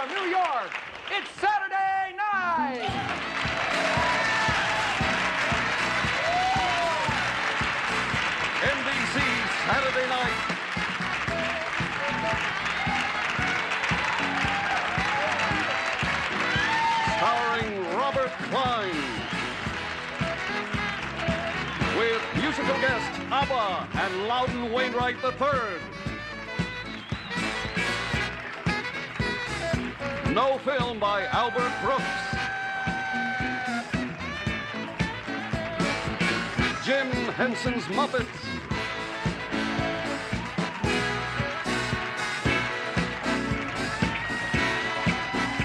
from New York, it's Saturday night! NBC Saturday Night. Starring Robert Klein. With musical guest ABBA and Loudon Wainwright III. No film by Albert Brooks. Jim Henson's Muppets.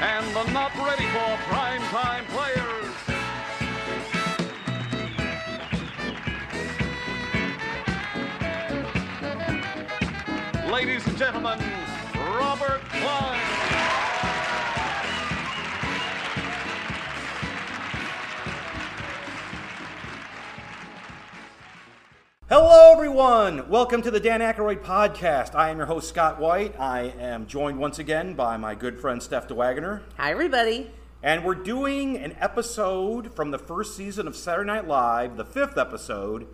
And the not ready for prime time players. Ladies and gentlemen, Hello, everyone. Welcome to the Dan Aykroyd podcast. I am your host, Scott White. I am joined once again by my good friend, Steph DeWaegeneer. Hi, everybody. And we're doing an episode from the first season of Saturday Night Live, the fifth episode,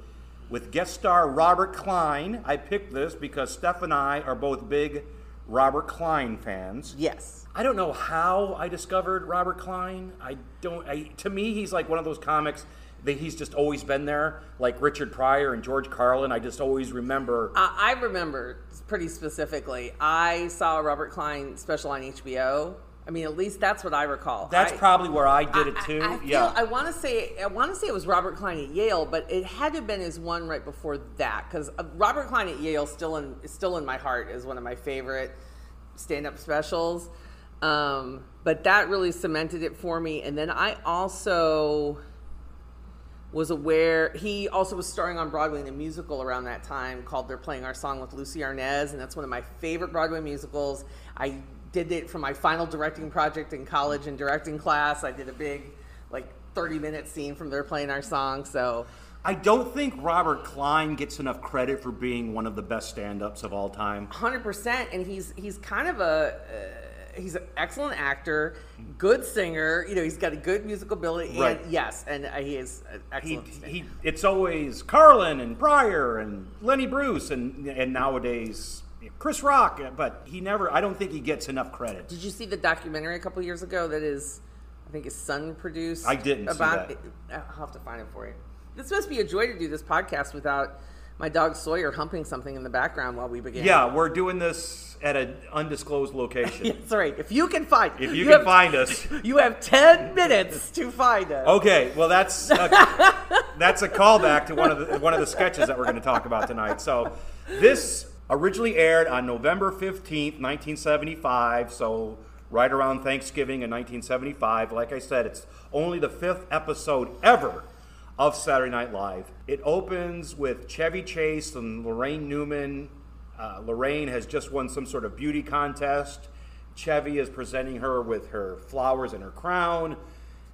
with guest star Robert Klein. I picked this because Steph and I are both big Robert Klein fans. Yes. I don't know how I discovered Robert Klein. I don't. I, to me, he's like one of those comics that he's just always been there, like Richard Pryor and George Carlin. I just always remember. I, I remember pretty specifically. I saw a Robert Klein special on HBO. I mean, at least that's what I recall. That's I- probably where I did it too. I, I feel, yeah. I want to say I want to say it was Robert Klein at Yale, but it had to have been his one right before that because Robert Klein at Yale still in still in my heart is one of my favorite stand-up specials. Um, but that really cemented it for me. And then I also was aware he also was starring on Broadway in a musical around that time called They're Playing Our Song with Lucie Arnaz, and that's one of my favorite Broadway musicals. I did it for my final directing project in college in directing class. I did a big, like, 30 minute scene from They're Playing Our Song. So, I don't think Robert Klein gets enough credit for being one of the best stand-ups of all time. 100%. And he's he's kind of a. Uh, He's an excellent actor, good singer. You know, he's got a good musical ability. Right. And yes, and uh, he is He, excellent. singer. he, it's always Carlin and Pryor and Lenny Bruce and and nowadays Chris Rock, but he never. I don't think he gets enough credit. Did you see the documentary a couple years ago that is, I think his son produced? I didn't see about that. I'll have to find it for you. This must be a joy to do this podcast without my dog Sawyer humping something in the background while we begin. Yeah, we're doing this at an undisclosed location. That's right. If you can find, If you can have- find us. you have ten minutes to find us. Okay, well that's a, that's a callback to one of the one of the sketches that we're going to talk about tonight. So, this originally aired on November fifteenth, nineteen seventy five. So, right around Thanksgiving in nineteen seventy five. Like I said, it's only the fifth episode ever of Saturday Night Live. It opens with Chevy Chase and Laraine Newman. Uh, Laraine has just won some sort of beauty contest. Chevy is presenting her with her flowers and her crown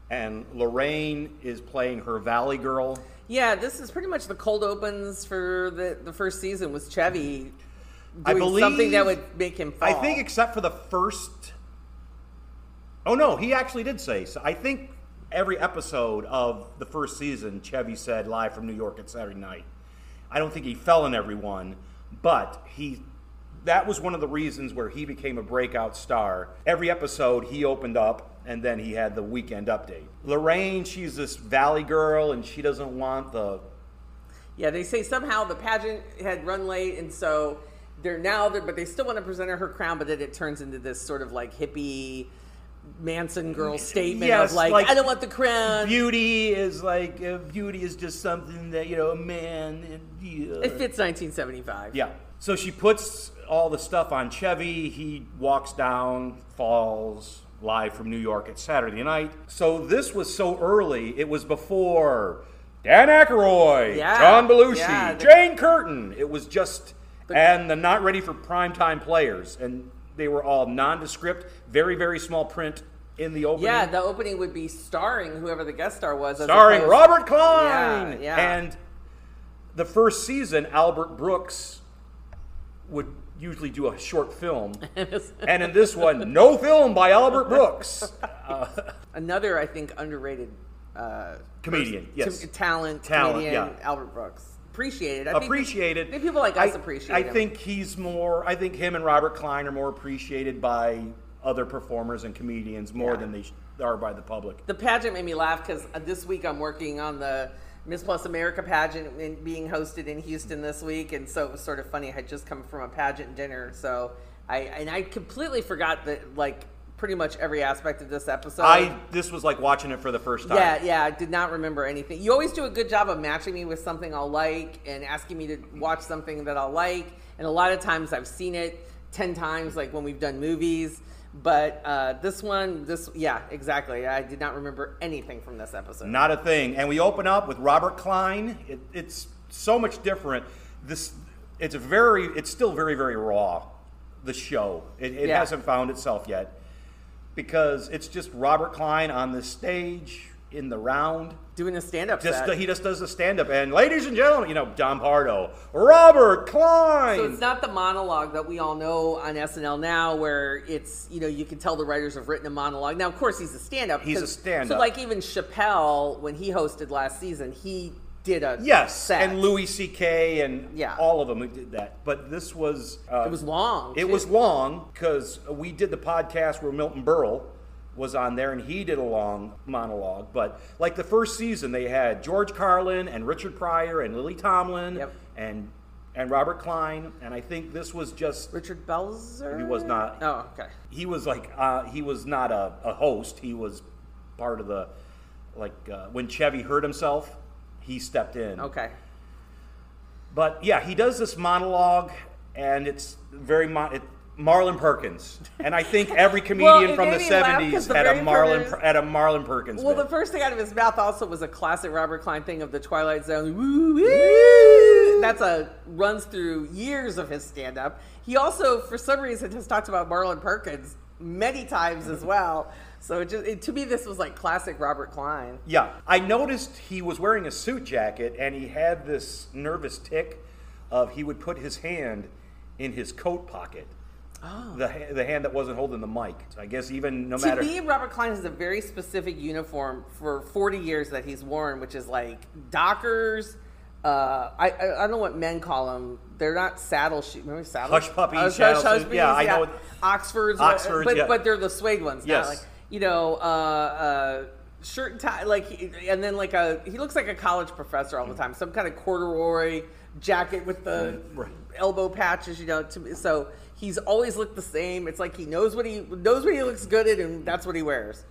and Laraine is playing her Valley Girl. Yeah, this is pretty much the cold opens for the the first season was Chevy doing I believe something that would make him fall. I think, except for the first. Oh no, he actually did say. So I think every episode of the first season, Chevy said live from New York at Saturday night. I don't think he fell in every one, but he. That was one of the reasons where he became a breakout star. Every episode, he opened up, and then he had the weekend update. Laraine, she's this valley girl, and she doesn't want the Yeah, they say somehow the pageant had run late, and so they're now, they're, but they still want to present her her crown, but then it turns into this sort of like hippie Manson girl statement Yes, of like, like- I don't want the crown. beauty is like uh, beauty is just something that you know a man and, yeah. It fits 1975. yeah so she puts all the stuff on chevy he walks down falls live from new york at saturday night so this was so early it was before dan Aykroyd, Yeah, john belushi yeah, the- jane curtin it was just and the not ready for primetime players and they were all nondescript very very small print in the opening Yeah, the opening would be starring whoever the guest star was. starring opposed- Robert Klein. Yeah, yeah. And the first season, Albert Brooks would usually do a short film, and in this one, no film by Albert Brooks, Another, I think, underrated uh, comedian. person- Yes, t- talent, Talent, comedian, yeah. Albert Brooks. Appreciated. I appreciated. Think people like us I- appreciate I him. think he's more. I think him and Robert Klein are more appreciated by other performers and comedians more Yeah. than they are by the public. the pageant made me laugh because uh, this week I'm working on the Miss Plus America pageant being hosted in Houston this week, and so it was sort of funny. I had just come from a pageant dinner, so I and I completely forgot that like pretty much every aspect of this episode. I this was like watching it for the first time. Yeah, yeah, I did not remember anything. You always do a good job of matching me with something I'll like and asking me to watch something that I'll like. And a lot of times I've seen it 10 times, like when we've done movies. But uh, this one, this, yeah, exactly. I did not remember anything from this episode. Not a thing. And we open up with Robert Klein. It, it's so much different. This it's very it's still very very raw. The show it, it Yeah. hasn't found itself yet because it's just Robert Klein on the stage in the round. Doing a stand up Just set. he just does a stand up and ladies and gentlemen, you know Don Pardo, Robert Klein. So it's not the monologue that we all know on SNL now, where it's you know you can tell the writers have written a monologue. Now, of course, he's a stand-up. He's a stand-up. So, like even Chappelle, when he hosted last season, he did a yes, set. and Louis C.K. and Yeah. all of them who did that. But this was uh, It was long. It too. was long because we did the podcast where Milton Berle was on there and he did a long monologue. But like the first season, they had George Carlin and Richard Pryor and Lily Tomlin Yep. and and Robert Klein. And I think this was just Richard Belzer. He was not. Oh, okay. he was like uh, he was not a, a host. He was part of the like uh, when Chevy hurt himself, he stepped in. Okay. But yeah, he does this monologue, and it's very Mon- it, Marlin Perkins, and I think every comedian it from the made me '70s the had a Marlin Per- had a Marlin Perkins. Well, bit. the first thing out of his mouth also was a classic Robert Klein thing of the Twilight Zone. Woo, woo. That's a runs through years of his stand up. He also, for some reason, has talked about Marlin Perkins many times as well. So it just it, to me, this was like classic Robert Klein. yeah, I noticed he was wearing a suit jacket, and he had this nervous tick of he would put his hand in his coat pocket. Oh. The, the hand that wasn't holding the mic. So I guess even no To matter me, Robert Klein has a very specific uniform for 40 years that he's worn, which is like Dockers. Uh, I, I don't know what men call them. They're not saddle shoes. Remember saddle Hush puppies, Hush- hush shoes. Yeah, I know Oxfords. Oxfords, but yeah. but they're the suede ones. Yes. like you know, uh, uh, shirt and tie. Like and then like a he looks like a college professor all the time. Some kind of corduroy jacket with the Right. elbow patches. You know, to me, so. He's always looked the same. It's like he knows what he knows what he looks good at, and that's what he wears.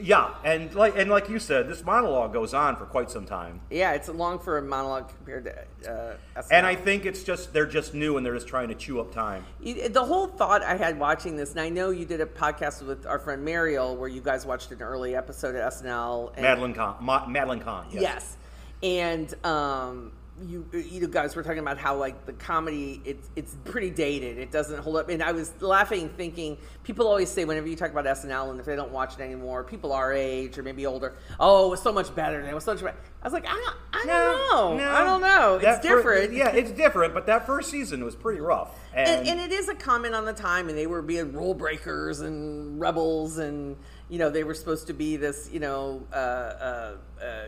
Yeah, and like and like you said, this monologue goes on for quite some time. Yeah, it's long for a monologue compared to uh, SNL. And I think it's just they're just new and they're just trying to chew up time. The whole thought I had watching this, and I know you did a podcast with our friend Mariel where you guys watched an early episode of SNL. And, Madeline Kahn, Ma- Madeline Kahn. Yes. Yes, and um, you you guys were talking about how like the comedy it's it's pretty dated. It doesn't hold up. And I was laughing, thinking people always say whenever you talk about SNL and if they don't watch it anymore, people our age or maybe older, oh, it was so much better. It was so much better. I was like, I don't, I don't know. I don't know. It's That fir- different. yeah, it's different. But that first season was pretty rough. And, and, and it is a comment on the time, and they were being rule breakers and rebels, and you know they were supposed to be this, you know, uh, uh, uh,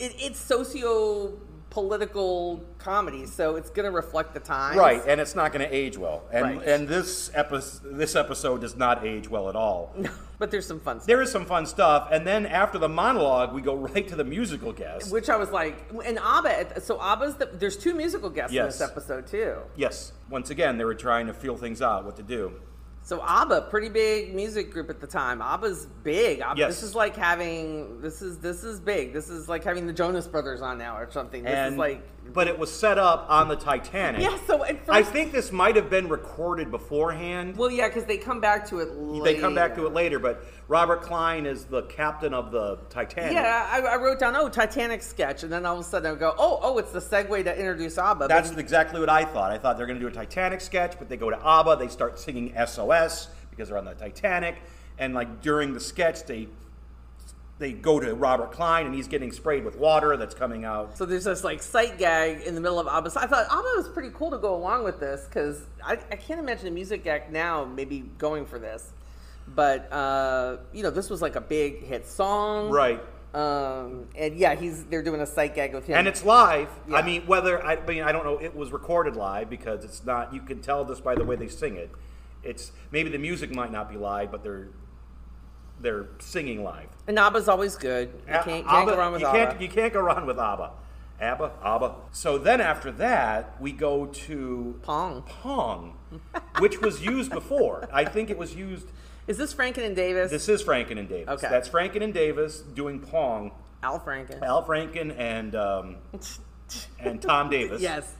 it, it's socio political comedy, so it's going to reflect the times, right, and it's not going to age well. And Right. and this episode this episode does not age well at all. But there's some fun stuff. There is some fun stuff, and then after the monologue, we go right to the musical guest. Which I was like, and Abba. So Abba's the. There's two musical guests in this episode too. Yes, once again, they were trying to feel things out, what to do. So ABBA, pretty big music group at the time. ABBA's big. ABBA, Yes. This is like having this is this is big. This is like having the Jonas Brothers on now or something. This and is like but it was set up on the Titanic. yeah. So at first, I think this might have been recorded beforehand. well, yeah, because they come back to it. Later. They come back to it later, but Robert Klein is the captain of the Titanic. Yeah, I, I wrote down oh Titanic sketch, and then all of a sudden I go oh oh it's the segue to introduce ABBA. That's But- exactly what I thought. I thought they're going to do a Titanic sketch, but they go to ABBA, they start singing SOS because they're on the Titanic, and like during the sketch, they they go to Robert Klein and he's getting sprayed with water that's coming out. So there's this like sight gag in the middle of ABBA. So I thought ABBA was pretty cool to go along with this because I, I can't imagine a music act now maybe going for this. But uh, you know, this was like a big hit song, Right. Um, and yeah, he's they're doing a sight gag with him. And it's live. I mean, whether I mean I don't know. It was recorded live because it's not. You can tell this by the way they sing it. It's maybe the music might not be live, but they're they're singing live. and ABBA's always good. You can't, can't ABBA- go wrong with you ABBA. Can't, you can't go wrong with ABBA. ABBA, ABBA. So then after that, we go to Pong. Pong, which was used before. I think it was used. Is this Franken and Davis? This is Franken and Davis. Okay. That's Franken and Davis doing Pong. Al Franken. Al Franken and um, and Tom Davis. yes.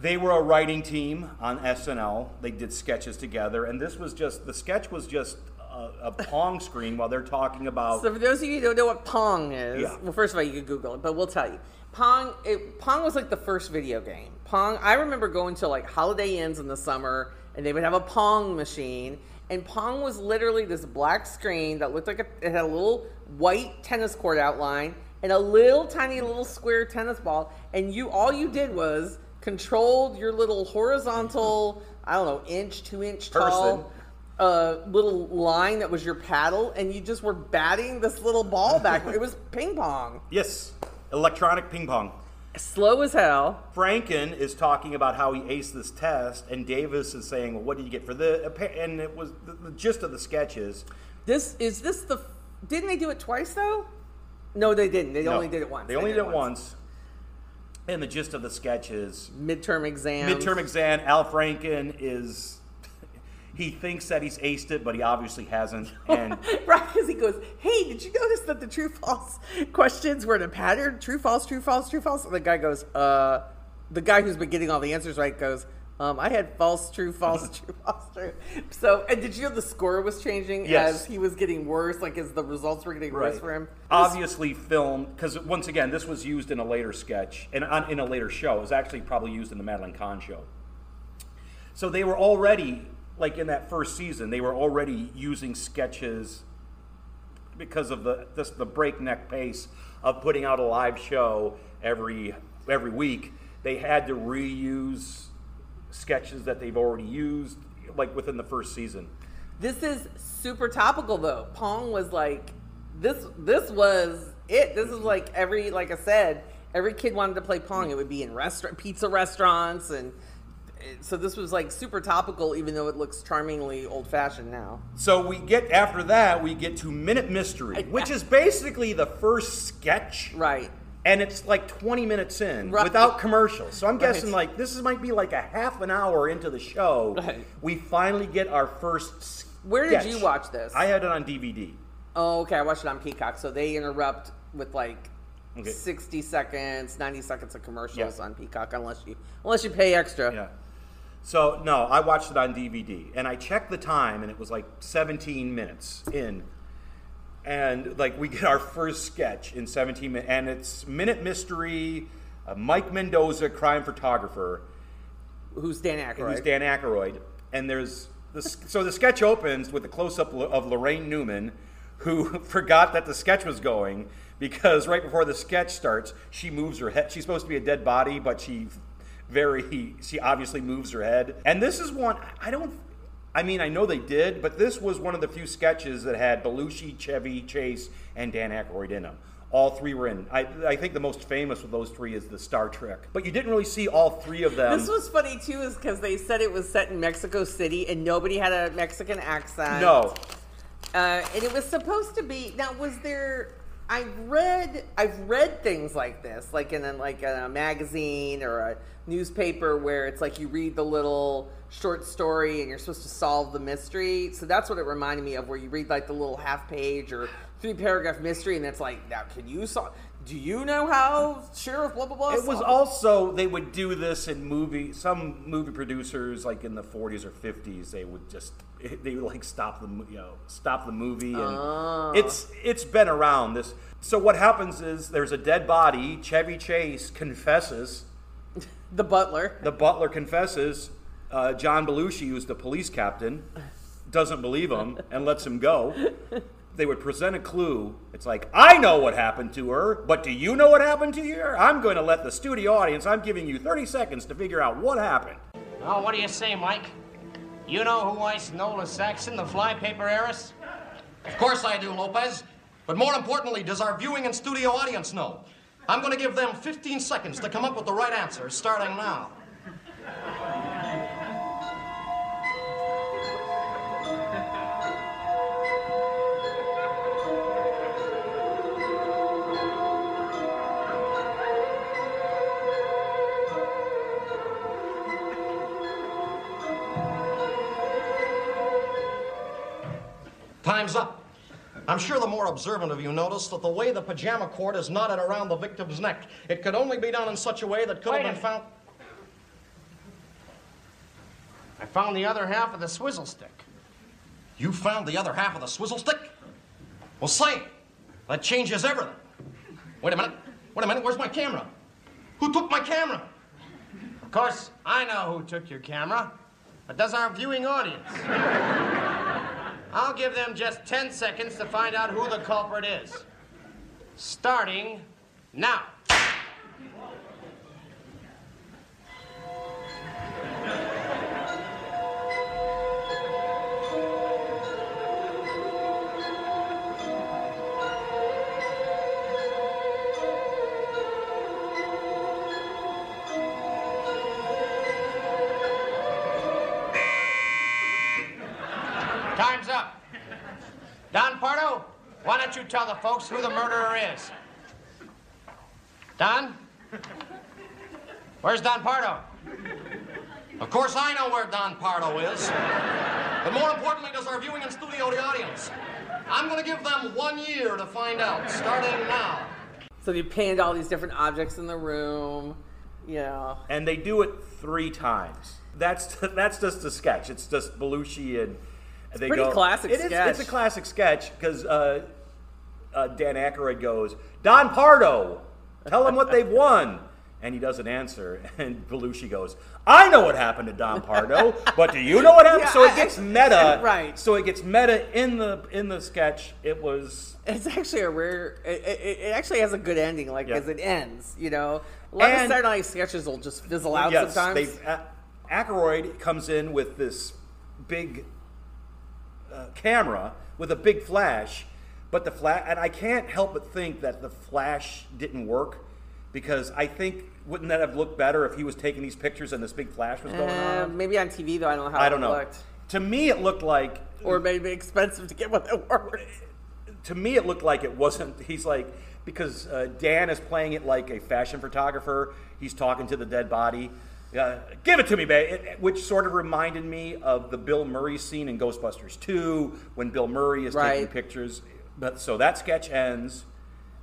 They were a writing team on SNL. They did sketches together, and this was just the sketch was just a, a Pong screen while they're talking about. So for those of you who don't know what Pong is, Yeah. well, first of all, you can Google it, but we'll tell you. Pong, it, Pong was like the first video game. Pong, I remember going to like Holiday Inns in the summer, and they would have a Pong machine, and Pong was literally this black screen that looked like a, it had a little white tennis court outline and a little tiny little square tennis ball, and you all you did was controlled your little horizontal, I don't know, inch, two inch tall Person. A little line that was your paddle, and you just were batting this little ball back. it was ping pong, yes, electronic ping pong. slow as hell. Franken is talking about how he aced this test, and Davis is saying, "Well, what did you get for the?" And it was the, the gist of the sketch is This is this the? Didn't they do it twice though? No, they didn't. They no, only did it once. They only did it once. And the gist of the sketch is Midterm exam. midterm exam. Al Franken is he thinks that he's aced it, but he obviously hasn't. And right, because he goes, "Hey, did you notice that the true false questions were in a pattern? True false, true false, true false." And the guy goes, "Uh," the guy who's been getting all the answers right goes, um, "I had false, true, false, true, false, true." So, and did you know the score was changing Yes. as he was getting worse, like as the results were getting worse for him? Obviously filmed because once again, this was used in a later sketch and on, in a later show. It was actually probably used in the Madeline Kahn show. So they were already like in that first season, they were already using sketches because of the this, the breakneck pace of putting out a live show every every week. They had to reuse sketches that they've already used like within the first season. This is super topical though. Pong was like this this was it. This is like every like I said, every kid wanted to play Pong. It would be in restaurant pizza restaurants and so this was like super topical even though it looks charmingly old fashioned now. So we get after that, we get to Minute Mystery, which is basically the first sketch, Right. and it's like 20 minutes in Right. without commercials. So I'm Right. guessing like this is, might be like a half an hour into the show. Right. We finally get our first. Sketch. Where did you watch this? I had it on DVD. Oh, okay. I watched it on Peacock. So they interrupt with like Okay. 60 seconds, 90 seconds of commercials Yeah. on Peacock unless you unless you pay extra. Yeah. So no, I watched it on DVD, and I checked the time, and it was like 17 minutes in, and like we get our first sketch in 17 minutes, and it's Minute Mystery, uh, Mike Mendoza, crime photographer, Who's Dan Aykroyd? who's Dan Aykroyd, and there's this. So the sketch opens with a close-up of Laraine Newman, who forgot that the sketch was going because right before the sketch starts, she moves her head. She's supposed to be a dead body, but she very she obviously moves her head. And this is one I don't. I mean, I know they did, but this was one of the few sketches that had Belushi, Chevy Chase, and Dan Aykroyd in them. All three were in. I, I think the most famous of those three is the Star Trek. But you didn't really see all three of them. This was funny too, is because they said it was set in Mexico City and nobody had a Mexican accent. no. uh, and it was supposed to be. Now, was there? I've read, I've read things like this, like in a, like a magazine or a newspaper, where it's like you read the little short story and you're supposed to solve the mystery. So that's what it reminded me of, where you read like the little half page or three paragraph mystery, and it's like, now can you solve? Do you know how sheriff blah blah blah? It was also they would do this in movie. Some movie producers, like in the 40s or 50s, they would just they would like stop the you know stop the movie, and it's it's been around this. So what happens is there's a dead body. Chevy Chase confesses. the butler. The butler confesses. Uh, John Belushi, who's the police captain, doesn't believe him and lets him go. They would present a clue. It's like, I know what happened to her, but do you know what happened to her? I'm going to let the studio audience, I'm giving you 30 seconds to figure out what happened. Oh, what do you say, Mike? You know who iced Nola Saxon, the flypaper heiress? Of course I do, Lopez. But more importantly, does our viewing and studio audience know? I'm going to give them 15 seconds to come up with the right answer, starting now. Time's up. I'm sure the more observant of you noticed that the way the pajama cord is knotted around the victim's neck, it could only be done in such a way that could Wait have been found. I found the other half of the swizzle stick. You found the other half of the swizzle stick? Well, say, that changes everything. Wait a minute. Wait a minute. Where's my camera? Who took my camera? Of course, I know who took your camera, but does our viewing audience? I'll give them just 10 seconds to find out who the culprit is. Starting now. Tell the folks who the murderer is? Don? Where's Don Pardo? Of course, I know where Don Pardo is. But more importantly, does our viewing and studio the audience. I'm going to give them one year to find out, starting now. So you panned all these different objects in the room. Yeah. And they do it three times. That's that's just a sketch. It's just Belushi and they pretty go. classic It is- sketch. It's a classic sketch because uh, uh, Dan Aykroyd goes, Don Pardo, tell them what they've won. And he doesn't answer. And Belushi goes, I know what happened to Don Pardo, but do you know what happened? Yeah, so it gets meta. Right. So it gets meta in the in the sketch. It was It's actually a rare. It, it, it actually has a good ending, like Yeah. as it ends. You know, a lot of Saturday Night sketches will just fizzle out yes, sometimes. They, uh, Aykroyd comes in with this big uh, camera with a big flash, but the flash, and I can't help but think that the flash didn't work because I think wouldn't that have looked better if he was taking these pictures and this big flash was going Uh, on? maybe on TV though, I don't know how I it don't know. looked. To me, it looked like Or maybe expensive to get what it worth. to me it looked like it wasn't he's like because uh, dan is playing it like a fashion photographer he's talking to the dead body uh, give it to me babe It- which sort of reminded me of the bill murray scene in ghostbusters 2 when bill murray is taking pictures but so that sketch ends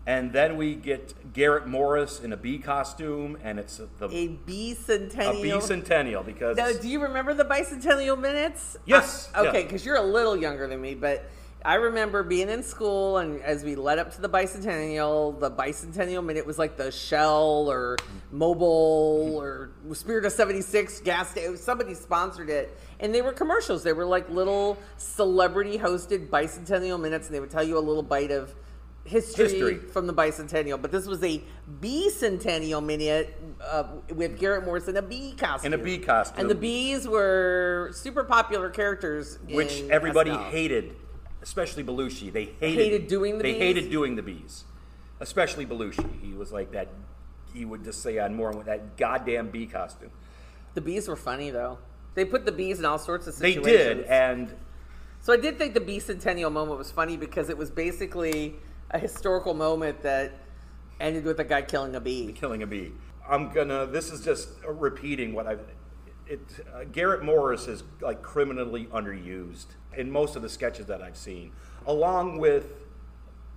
and then we get garrett morris in a bee costume and it's the A bicentennial. a bicentennial because Now, do you remember the bicentennial minutes? Yes, Uh, okay, yeah. because you're a little younger than me, but I remember being in school, and as we led up to the bicentennial, the bicentennial minute was like the Shell or Mobil or Spirit of '76 gas station. Somebody sponsored it, and they were commercials. They were like little celebrity-hosted bicentennial minutes, and they would tell you a little bite of. History, History. from the bicentennial, but this was a bicentennial minute uh, with Garrett Morris in a bee costume. In a bee costume. And the bees were super popular characters. which everybody SNL. hated, especially Belushi. They hated, Hated doing the bees. They bees? hated doing the bees, especially Belushi. He was like that. He would just say on more with that goddamn bee costume. The bees were funny though. They put the bees in all sorts of situations. They did, and so I did think the bicentennial moment was funny because it was basically a historical moment that ended with a guy killing a bee. killing a bee. I'm gonna. This is just repeating what I've. It, uh, Garrett Morris is like criminally underused in most of the sketches that I've seen, along with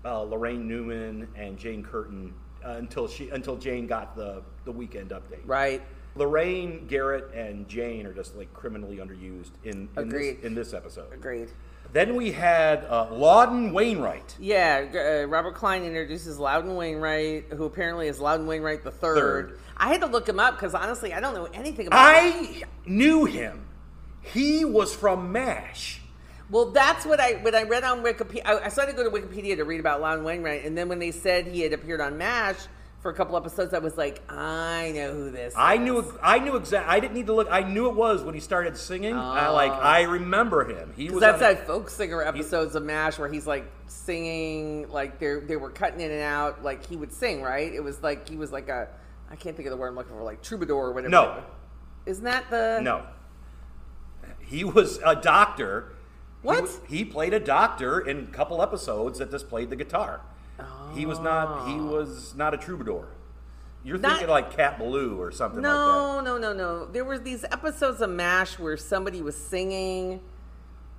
uh, Laraine Newman and Jane Curtin uh, until she until Jane got the the weekend update. Right. Laraine, Garrett, and Jane are just like criminally underused in in this, Agreed. in this episode. Agreed. Then we had uh, Loudon Wainwright. Yeah, uh, Robert Klein introduces Loudon Wainwright, who apparently is Loudon Wainwright the third. Third. I had to look him up because honestly, I don't know anything about. him. I knew him. He was from MASH. Well, that's what I when I read on Wikipedia. I, I started to go to Wikipedia to read about Lon Wainwright, and then when they said he had appeared on MASH for a couple episodes, I was like, I know who this. I is. knew I knew exactly. I didn't need to look. I knew it was when he started singing. I oh. like. I remember him. He was. That's that folk singer episodes of MASH where he's like singing, like they they were cutting in and out, like he would sing, right? It was like he was like a, I can't think of the word I'm looking for, like troubadour or whatever. No. isn't that the No. He was a doctor. He What? was- He, played a doctor in a couple episodes that just played the guitar. He was not. He was not a troubadour. You're Not- thinking like Cat Ballou or something like No, no, no, no. There were these episodes of MASH where somebody was singing,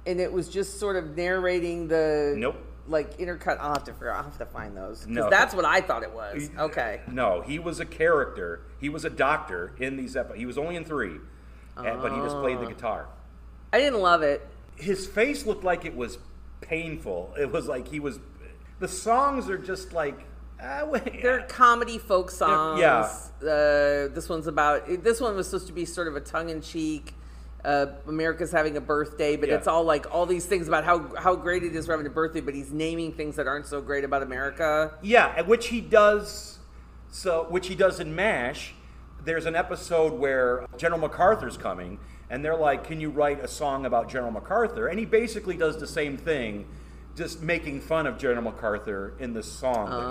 and it was just sort of narrating the Nope. like intercut. I'll have to figure. I'll have to find those because No. that's what I thought it was. that. Okay. No, he was a character. He was a doctor in these episodes. He was only in three, and- but he just played the Ah. guitar. I didn't love it. His face looked like it was painful. It was like he was. The songs are just like. Ah, wait. They're comedy folk songs. yeah. Uh, this one's about. This one was supposed to be sort of a tongue-in-cheek. Uh, America's having a birthday, but Yeah. it's all like all these things about how how great it is for having a birthday, but he's naming things that aren't so great about America. Yeah, which he does. So, which he does in Mash. There's an episode where General MacArthur's coming, and they're like, "Can you write a song about General MacArthur?" And he basically does the same thing, just making fun of General MacArthur in this song that he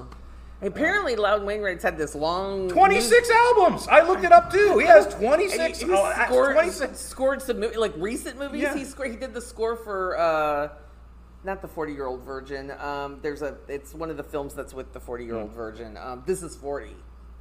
writes. Apparently, Loudon Wainwright's had this long 26 albums. I looked it up too. He has 26. And he, he oh, scored, 26. scored some mo- like recent movies. Yeah. He scored. He did the score for uh, not the Forty Year Old Virgin. Um, there's a. It's one of the films that's with the Forty Year Old Hmm. Virgin. Um, this is Forty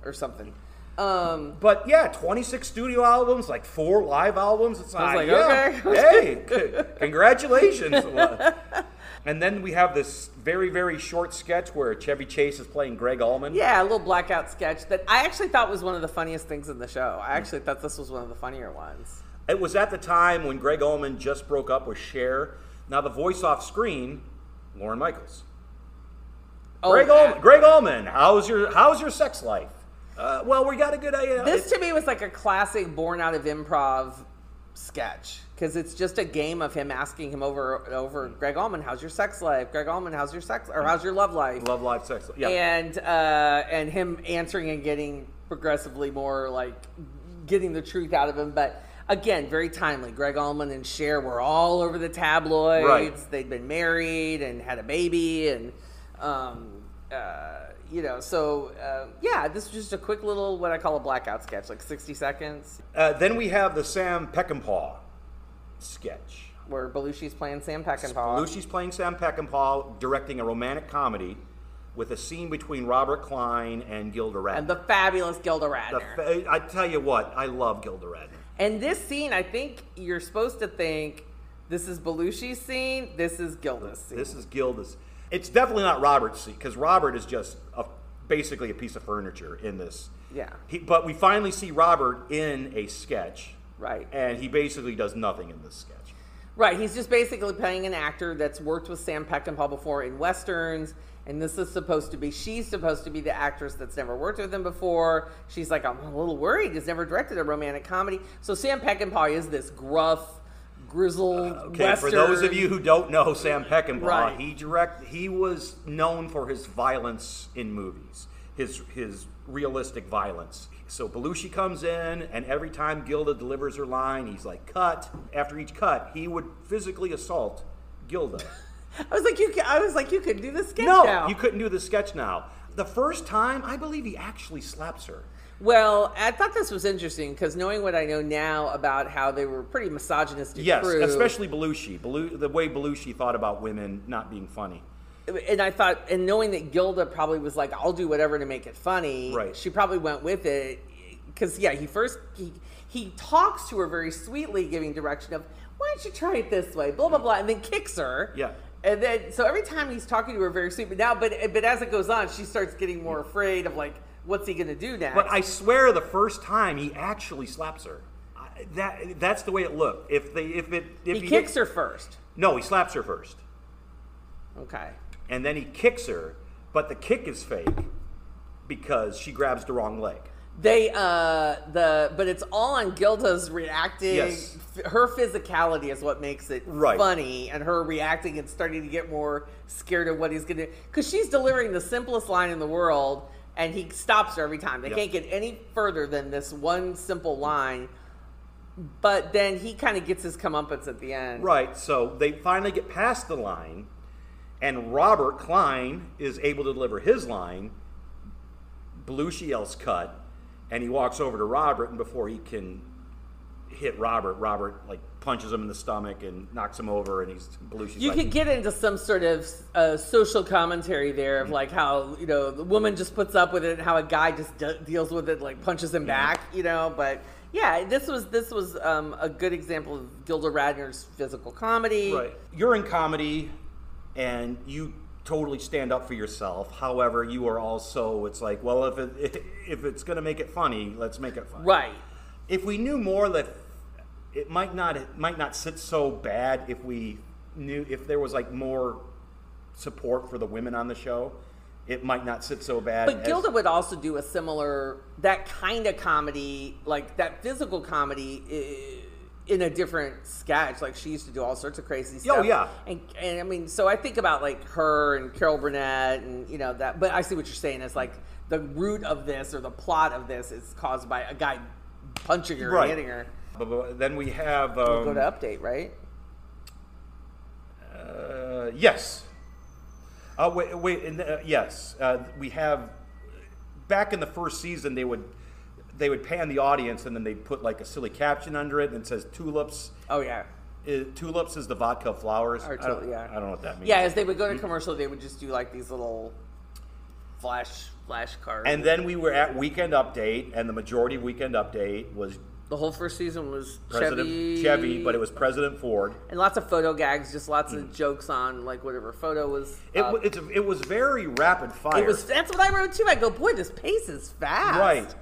or something. Um, But yeah, 26 studio albums, like four live albums. It's like, like, yeah, okay, hey, c- congratulations. and then we have this very, very short sketch where Chevy Chase is playing Gregg Allman. yeah, a little blackout sketch that I actually thought was one of the funniest things in the show. I actually thought this was one of the funnier ones. It was at the time when Gregg Allman just broke up with Cher. Now the voice off screen, Lorne Michaels. Oh, Gregg, uh, Allman, Gregg Allman, how's your how's your sex life? Uh, well, we got a good idea. This to me was like a classic born out of improv sketch because it's just a game of him asking him over and over, Gregg Allman, how's your sex life? Gregg Allman, how's your sex or how's your love life? Love life, sex. Yeah. And uh, and him answering and getting progressively more like getting the truth out of him, but. Again, very timely. Gregg Allman and Cher were all over the tabloids. Right. They'd been married and had a baby, and um, uh, you know, so uh, yeah, this is just a quick little what I call a blackout sketch, like sixty seconds, Uh, then we have the Sam Peckinpah sketch. where Belushi's playing Sam Peckinpah. Belushi's playing Sam Peckinpah, directing a romantic comedy with a scene between Robert Klein and Gilda Radner. and the fabulous Gilda Radner. fa- I tell you what, I love Gilda Radner. and this scene, I think you're supposed to think this is Belushi's scene, this is Gilda's scene. This is Gilda's. It's definitely not Robert's seat because Robert is just a, basically a piece of furniture in this. Yeah. He, but we finally see Robert in a sketch. Right. And he basically does nothing in this sketch. Right, he's just basically playing an actor that's worked with Sam Peckinpah before in westerns, and this is supposed to be she's supposed to be the actress that's never worked with him before. She's like, I'm a little worried. He's never directed a romantic comedy. So Sam Peckinpah is this gruff, grizzled Okay, western. for those of you who don't know Sam Peckinpah, Right. he direct he was known for his violence in movies, his his realistic violence. So Belushi comes in, and every time Gilda delivers her line, he's like, "Cut!" After each cut, he would physically assault Gilda. I was like, you. Can, I was like, you could do the sketch no, now. you couldn't do the sketch now. The first time, I believe he actually slaps her. Well, I thought this was interesting because knowing what I know now about how they were pretty misogynistic Yes, crew, especially Belushi. Belu- the way Belushi thought about women not being funny. and I thought, and knowing that Gilda probably was like, "I'll do whatever to make it funny," Right. She probably went with it because, yeah, he first he he talks to her very sweetly, giving direction of, "Why don't you try it this way?" Blah blah blah, and then kicks her. Yeah. And then, so every time he's talking to her very sweet, but now, but but as it goes on, she starts getting more afraid of like, what's he gonna do now? But I swear, the first time he actually slaps her. I- That that's the way it looked. If they if it if he kicks her first. No, he slaps her first, Okay. and then he kicks her. But the kick is fake because she grabs the wrong leg. They uh the but it's all on Gilda's reacting. Yes. Her physicality is what makes it Right. funny, and her reacting and starting to get more scared of what he's gonna. Because she's delivering the simplest line in the world, and he stops her every time. They Yep. can't get any further than this one simple line. But then he kind of gets his comeuppance at the end. Right. So they finally get past the line, and Robert Klein is able to deliver his line. Belushi yells cut, and he walks over to Robert, and before he can hit Robert, Robert like punches him in the stomach and knocks him over, and he's Belushi's You like, could get into some sort of uh, social commentary there of like how you know the woman just puts up with it, and how a guy just de- deals with it, like punches him back, you know. But yeah, this was this was um, a good example of Gilda Radner's physical comedy. Right. You're in comedy and you totally stand up for yourself. However, you are also it's like, well, if it if it's going to make it funny, let's make it funny. Right. If we knew more that it might not it might not sit so bad if we knew if there was like more support for the women on the show, it might not sit so bad. But as- Gilda would also do a similar that kind of comedy, like that physical comedy. Eh, in a different sketch, like she used to do all sorts of crazy oh, stuff. Oh, yeah. and and I mean, so I think about like her and Carol Burnett, and you know that. But I see what you're saying. Is like the root of this or the plot of this is caused by a guy punching her Right. hitting her. But- then we have um, We'll go to update, right? Uh, yes. Uh, wait, wait. And, uh, yes, uh, we have. Back in the first season, they would they would pan the audience and then they'd put like a silly caption under it and it says tulips. Oh yeah, Uh, tulips is the vodka flowers. Or I, don't, yeah. I don't know what that means. yeah. As they would go to commercial, they would just do like these little flash flash cards. And then we were at Weekend Update, and the majority of Weekend Update was the whole first season was President Chevy, Chevy, but it was President Ford. and lots of photo gags, just lots of mm. jokes on like whatever photo was. It, up. it's, it was very rapid fire. It was that's what I wrote too. I go, boy, this pace is fast. right.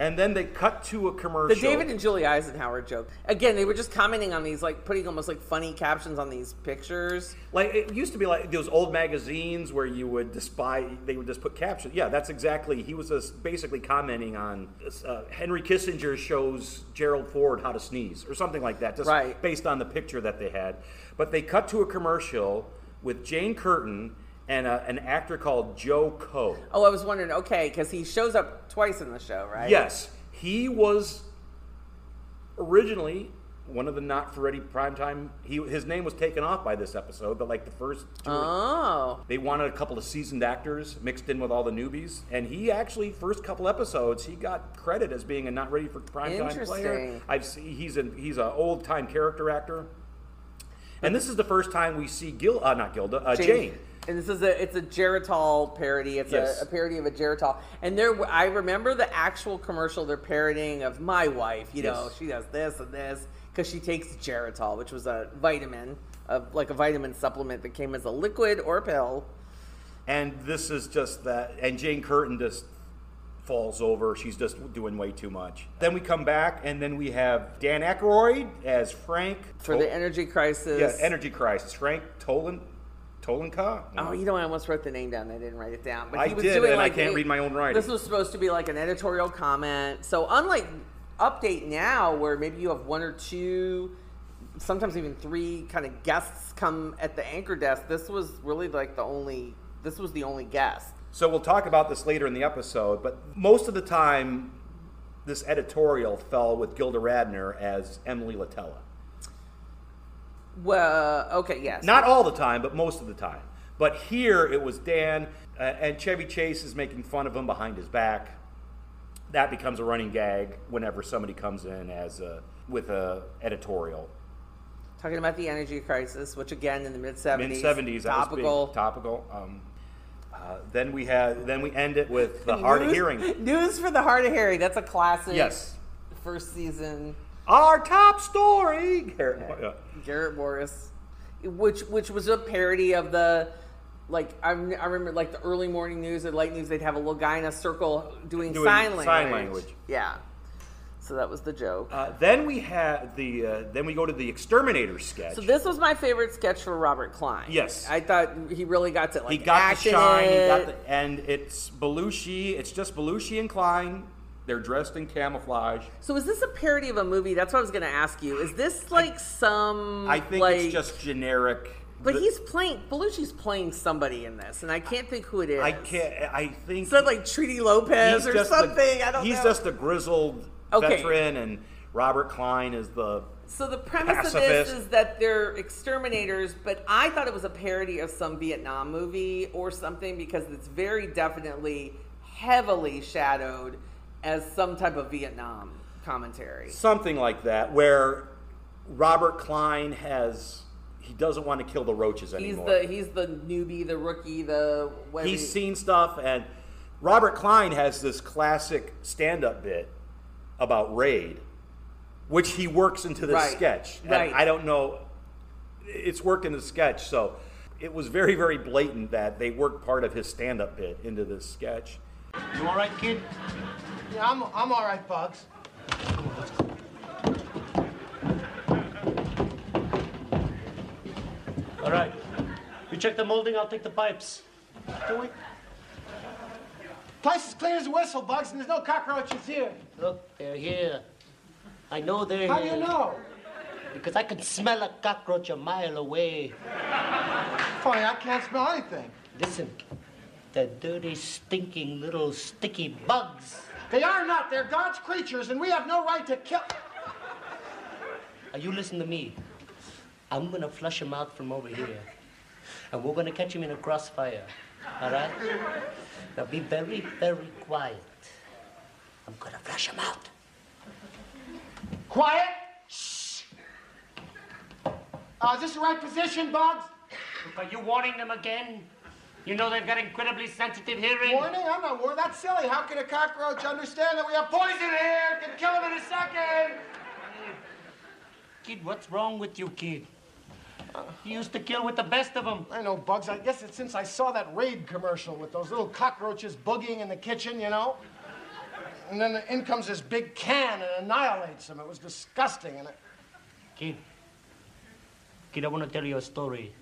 And then they cut to a commercial. The. David and Julie Eisenhower joke. Again, they were just commenting on these, like putting almost like funny captions on these pictures. Like it used to be like those old magazines where you would despise, they would just put captions. Yeah, that's exactly. He was just basically commenting on uh, Henry Kissinger shows Gerald Ford how to sneeze or something like that, just Right. based on the picture that they had. But they cut to a commercial with Jane Curtin and a, an actor called George Coe. Oh, I was wondering, okay, because he shows up twice in the show, right? Yes, he was originally one of the not for ready primetime. He his name was taken off by this episode, but like the first two. Oh, They wanted a couple of seasoned actors mixed in with all the newbies, and he actually first couple episodes he got credit as being a not ready for primetime player. I've seen, he's an he's an old time character actor, and this is the first time we see Gil uh, not Gilda uh, Jane. And this is a it's a Geritol parody. It's Yes. a, a parody of a Geritol. And there, I remember the actual commercial they're parodying of my wife. You know, she does this and this because she takes Geritol, which was a vitamin, of like a vitamin supplement that came as a liquid or a pill. And this is just that, and Jane Curtin just falls over. She's just doing way too much. Then we come back, and then we have Dan Aykroyd as Frank For Tol- the energy crisis. yeah energy crisis. Frank Tolan Tolenka. Oh, you know, I almost wrote the name down. I didn't write it down. But I he was did, doing and I can't a- read my own writing. This was supposed to be like an editorial comment. So unlike Update now, where maybe you have one or two, sometimes even three kind of guests come at the anchor desk. This was really like the only. This was the only guest. So we'll talk about this later in the episode, but most of the time, this editorial fell with Gilda Radner as Emily Litella. Well, okay, yes. Not all the time, but most of the time. But here it was Dan, uh, and Chevy Chase is making fun of him behind his back. That becomes a running gag whenever somebody comes in as a with a editorial. talking about the energy crisis, which again in the mid seventies, Mid seventies, topical. topical. Um, uh, then we had then we end it with the hard of hearing. News for the hard of hearing. That's a classic. Yes, First season. Our top story. Garrett- yeah. Garrett Morris, which which was a parody of the like I, rem- I remember like the early morning news or late news they'd have a little guy in a circle doing, Doing sign language. sign language. Yeah. So that was the joke. Uh, then we had the uh, then we go to the exterminator sketch. so this was my favorite sketch for Robert Klein. Yes. I thought he really got to like he got the in shine. He got it. the, and it's Belushi. It's just Belushi and Klein They're dressed in camouflage. So is this a parody of a movie? That's what I was going to ask you. Is this like some? I think like, it's just generic. But The- he's playing Belushi's playing somebody in this, and I can't think who it is. I can't. I think Is that like Treaty Lopez or something? I don't know. he's know. just a grizzled Okay. veteran, and Robert Klein is the. So the premise of this is that they're exterminators, but I thought it was a parody of some Vietnam movie or something because it's very definitely heavily shadowed as some type of Vietnam commentary. something like that, where Robert Klein has he doesn't want to kill the roaches anymore. He's the he's the newbie, the rookie, the whatever He's he- seen stuff, and Robert Klein has this classic stand-up bit about Raid, which he works into the Right, sketch. And right. I don't know. It's worked in the sketch, so it was very, very blatant that they worked part of his stand-up bit into this sketch. You all right, kid? Yeah, I'm, I'm all right, Bugs. All right. You check the molding, I'll take the pipes. Do we? Place is clean as a whistle, Bugs, and there's no cockroaches here. Look, they're here. I know they're here. How do you know? Because I can smell a cockroach a mile away. Funny, I can't smell anything. Listen, the dirty, stinking little sticky bugs. They are not. They're God's creatures, and we have no right to kill. Now you listen to me. I'm gonna flush him out from over here. And we're gonna catch him in a crossfire. All right? Now be very, very quiet. I'm gonna flush him out. Quiet. Shh. Uh, is this the right position, Bugs? Are you warning them again? You know they've got incredibly sensitive hearing. Warning? I'm not warning. That's silly. How can a cockroach understand that we have poison here? Can kill him in a second. Kid, what's wrong with you, kid? You used to kill with the best of them. I know, Bugs. I guess it's since I saw that Raid commercial with those little cockroaches boogieing in the kitchen, you know? And then in comes this big can and annihilates them. It was disgusting. And it... Kid, kid, I want to tell you a story.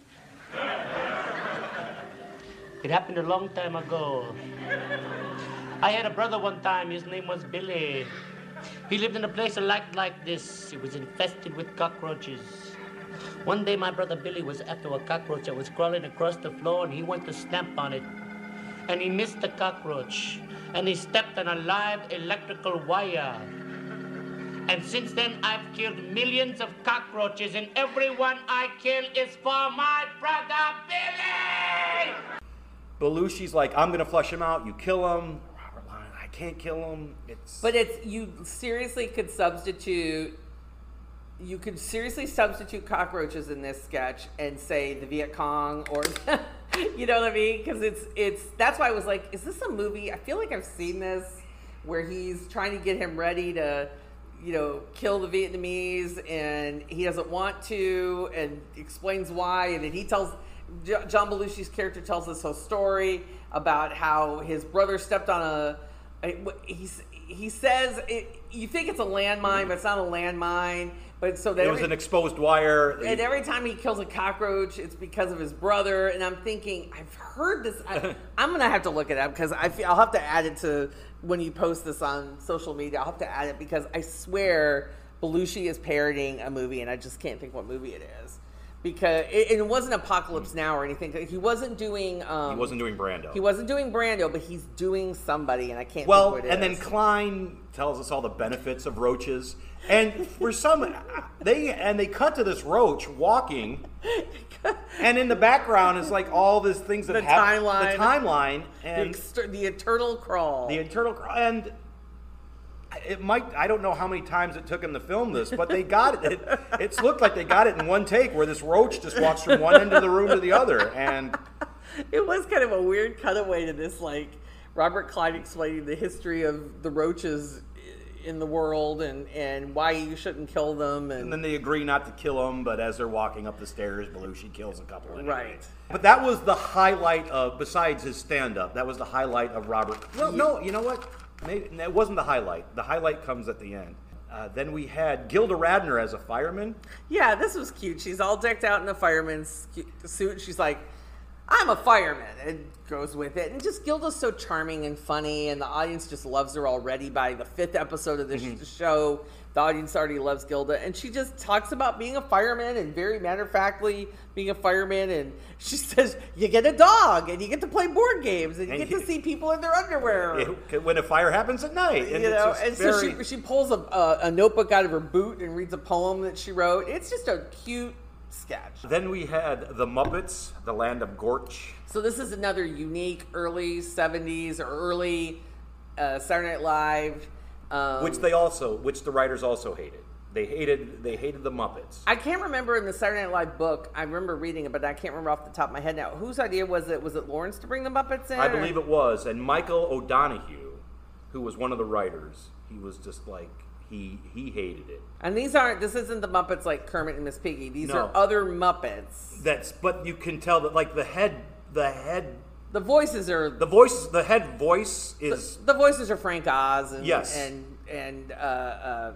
It happened a long time ago. I had a brother one time. His name was Billy. He lived in a place lot like this. It was infested with cockroaches. One day, my brother Billy was after a cockroach that was crawling across the floor, and he went to stamp on it. And he missed the cockroach, and he stepped on a live electrical wire. And since then, I've killed millions of cockroaches, and every one I kill is for my brother Billy! Belushi's like, I'm gonna flush him out. You kill him. Robert Klein, I can't kill him. It's But it's you seriously could substitute. You could seriously substitute cockroaches in this sketch and say the Viet Cong or, you know what I mean? Because it's it's that's why I was like, is this a movie? I feel like I've seen this where he's trying to get him ready to, you know, kill the Vietnamese and he doesn't want to and explains why and then he tells Jo- John Belushi's character tells this whole story about how his brother stepped on a. a- He's, he says it, you think it's a landmine, but it's not a landmine. But so it was an exposed wire. and every time he kills a cockroach, it's because of his brother. And I'm thinking, I've heard this. I, I'm gonna have to look it up because I feel, I'll have to add it to when you post this on social media. I'll have to add it because I swear Belushi is parodying a movie, and I just can't think what movie it is. Because it, it wasn't Apocalypse Now or anything. He wasn't doing. Um, he wasn't doing Brando. He wasn't doing Brando, but he's doing somebody, and I can't. Well, and then. Klein tells us all the benefits of roaches, and for some, they and they cut to this roach walking, and in the background is like all these things that The happen. timeline. the timeline, the, and the eternal crawl. the internal cr- and it might I don't know how many times it took them to film this, but they got it. it. It's looked like they got it in one take, where this roach just walks from one end of the room to the other, and it was kind of a weird cutaway to this, like Robert Klein explaining the history of the roaches in the world and and why you shouldn't kill them and, And then they agree not to kill them but as they're walking up the stairs, Belushi kills a couple. Anyway. Right. But that was the highlight of, besides his stand-up, that was the highlight of Robert. No, no, you know what? Maybe that wasn't the highlight. The highlight comes at the end. Uh, then we had Gilda Radner as a fireman. yeah, this was cute. She's all decked out in a fireman's suit. She's like, I'm a fireman. It goes with it. And just Gilda's so charming and funny, and the audience just loves her already by the fifth episode of the Mm-hmm. show. The audience already loves Gilda. And she just talks about being a fireman and very matter of factly being a fireman. And she says, You get a dog, and you get to play board games, and you get to see people in their underwear. When a fire happens at night, and you know, and very- so she, she pulls a, a, a notebook out of her boot and reads a poem that she wrote. It's just a cute sketch. Then we had the Muppets, the Land of Gorch. So this is another unique early '70s or early uh, Saturday Night Live. Um, which they also, which the writers also hated. They hated, they hated the Muppets. I can't remember in the Saturday Night Live book. I remember reading it, but I can't remember off the top of my head now. Whose idea was it? Was it Lorne to bring the Muppets in? I or- believe it was, and Michael O'Donoghue, who was one of the writers, he was just like he he hated it. And these aren't. This isn't the Muppets like Kermit and Miss Piggy. These No. are other Muppets. That's but you can tell that like the head, the head, The voices are the voice, the head voice is the voices are Frank Oz and Yes. and and uh, uh,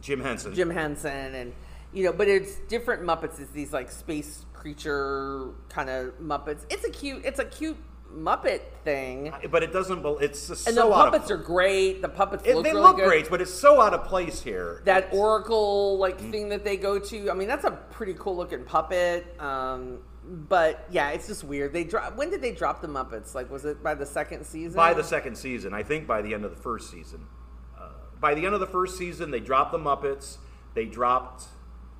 Jim Henson. Jim Henson and you know, but it's different Muppets. It's these like space creature kind of Muppets. It's a cute. It's a cute Muppet thing. but it doesn't. It's just And so the puppets of, are great. The puppets It, look they really look good. great, but it's so out of place here. That It's- Oracle like Mm. thing that they go to. I mean, that's a pretty cool looking puppet. Um, but yeah, it's just weird. They drop. When did they drop the Muppets? Like, was it by the second season? by the second season, I think by the end of the first season. Uh, by the end of the first season, they dropped the Muppets. They dropped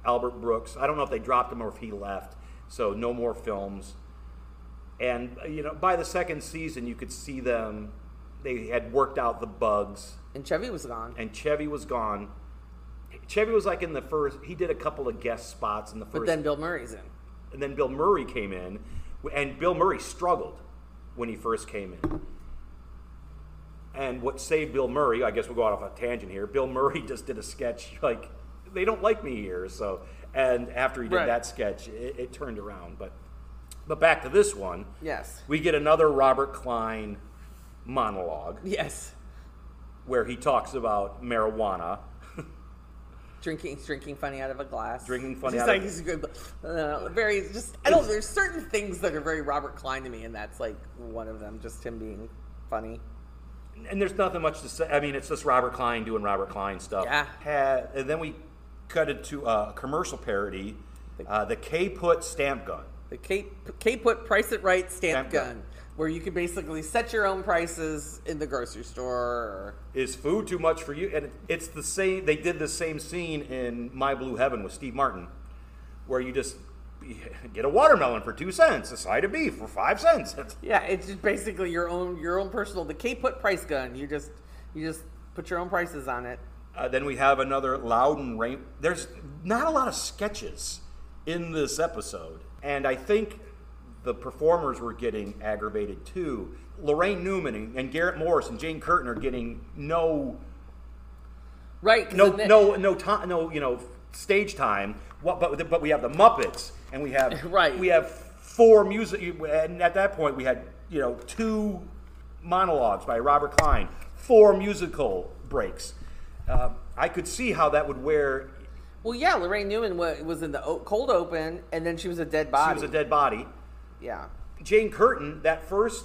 Albert Brooks. I don't know if they dropped him or if he left. So no more films. And you know, by the second season, you could see them. They had worked out the bugs, and Chevy was gone. and Chevy was gone. Chevy was like in the first. He did a couple of guest spots in the first. But then Bill Murray's in. And then Bill Murray came in, and Bill Murray struggled when he first came in. And what saved Bill Murray, I guess we'll go out off a tangent here. Bill Murray just did a sketch like they don't like me here, so and after he did Right. that sketch, it, it turned around. But but back to this one, Yes. we get another Robert Klein monologue Yes. where he talks about marijuana. Drinking, drinking funny out of a glass. Drinking funny He's out like, of- he's good. Uh, very just. I don't. There's certain things that are very Robert Klein to me, and that's like one of them. Just him being funny. and there's nothing much to say. I mean, it's just Robert Klein doing Robert Klein stuff. Yeah. Had, and then we cut it to a commercial parody, uh, the K Put stamp gun. The K K put price it right stamp Stamp gun. gun, where you can basically set your own prices in the grocery store. Is food too much for you? And it's the same. They did the same scene in My Blue Heaven with Steve Martin, where you just get a watermelon for two cents, a side of beef for five cents. Yeah, it's just basically your own your own personal. The K put price gun. You just you just put your own prices on it. Uh, then we have another Loudon Rain. There's not a lot of sketches in this episode, and I think the performers were getting aggravated too. Laraine Newman and, Garrett Morris and Jane Curtin are getting no, Right. no, no, no time, no, you know, stage time. What, but but we have the Muppets, and we have Right. We have four music, and at that point we had you know two monologues by Robert Klein, four musical breaks. Uh, I could see how that would wear. Well, yeah, Laraine Newman was in the cold open, and then she was a dead body. She was a dead body. Yeah, Jane Curtin, that first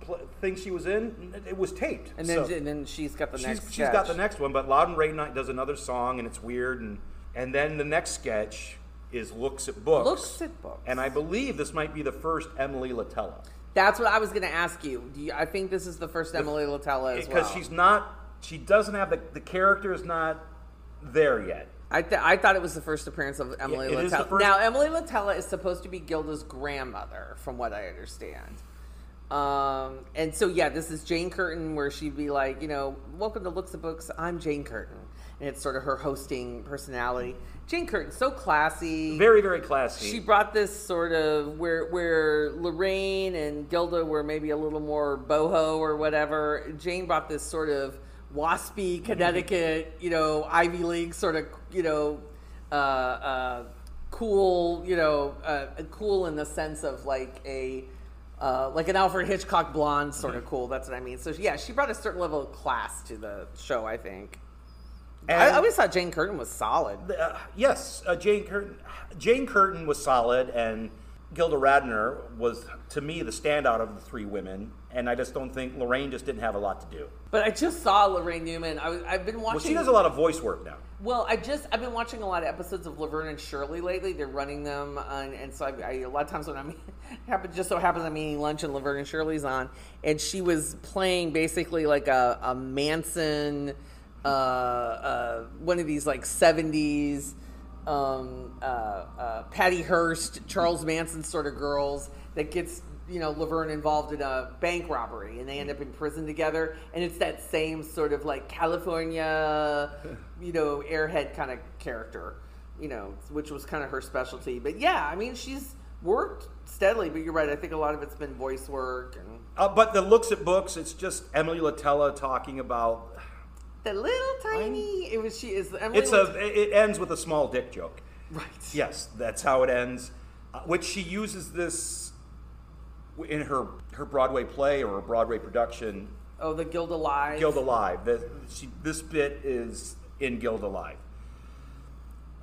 pl- thing she was in, it was taped. and then So- and then she's got the she's, next. she's got the next one, but Loudon Wainwright does another song, and it's weird, and and then the next sketch is looks at books. Looks at books. and I believe this might be the first Emily Litella That's what I was going to ask you. Do you. I think this is the first Emily Litella as well. because she's not, she doesn't have the the character is not there yet. I, th- I thought it was the first appearance of Emily the Litella. first- Now, Emily Litella is supposed to be Gilda's grandmother, from what I understand. Um, and so, yeah, this is Jane Curtin, where she'd be like, you know, welcome to Looks of Books. I'm Jane Curtin. And it's sort of her hosting personality. Jane Curtin, so classy. Very very classy. She brought this sort of where where Laraine and Gilda were maybe a little more boho or whatever. Jane brought this sort of waspy Connecticut, you know, Ivy League sort of, you know, uh, uh, cool, you know, uh, cool in the sense of like a uh, like an Alfred Hitchcock blonde sort of cool. That's what I mean. So yeah, she brought a certain level of class to the show. I think. I, And- I always thought Jane Curtin was solid. Uh, yes, uh, Jane Curtin. Jane Curtin was solid, and Gilda Radner was, to me, the standout of the three women, and I just don't think Laraine just didn't have a lot to do. But I just saw Laraine Newman. I was, I've been watching. Well, she does a lot of voice work now. Well, I just I've been watching a lot of episodes of Laverne and Shirley lately. They're running them, on, and so I, I, a lot of times when I'm happen just so happens I'm eating lunch and Laverne and Shirley's on, and she was playing basically like a, a Manson, uh, uh, one of these like '70s um, uh, uh, Patty Hearst, Charles Manson sort of girls that gets you know Laverne involved in a bank robbery and they end up in prison together and it's that same sort of like California you know airhead kind of character you know which was kind of her specialty but yeah I mean she's worked steadily but you're right I think a lot of it's been voice work and Uh, but the looks at books, it's just Emily Litella talking about. The little tiny it was she is Emily It's a. It ends with a small dick joke. right Yes, that's how it ends. Uh, which she uses this in her her Broadway play or a Broadway production, oh the Gilda Live Gilda Live. This, she, this bit is in Gilda Live.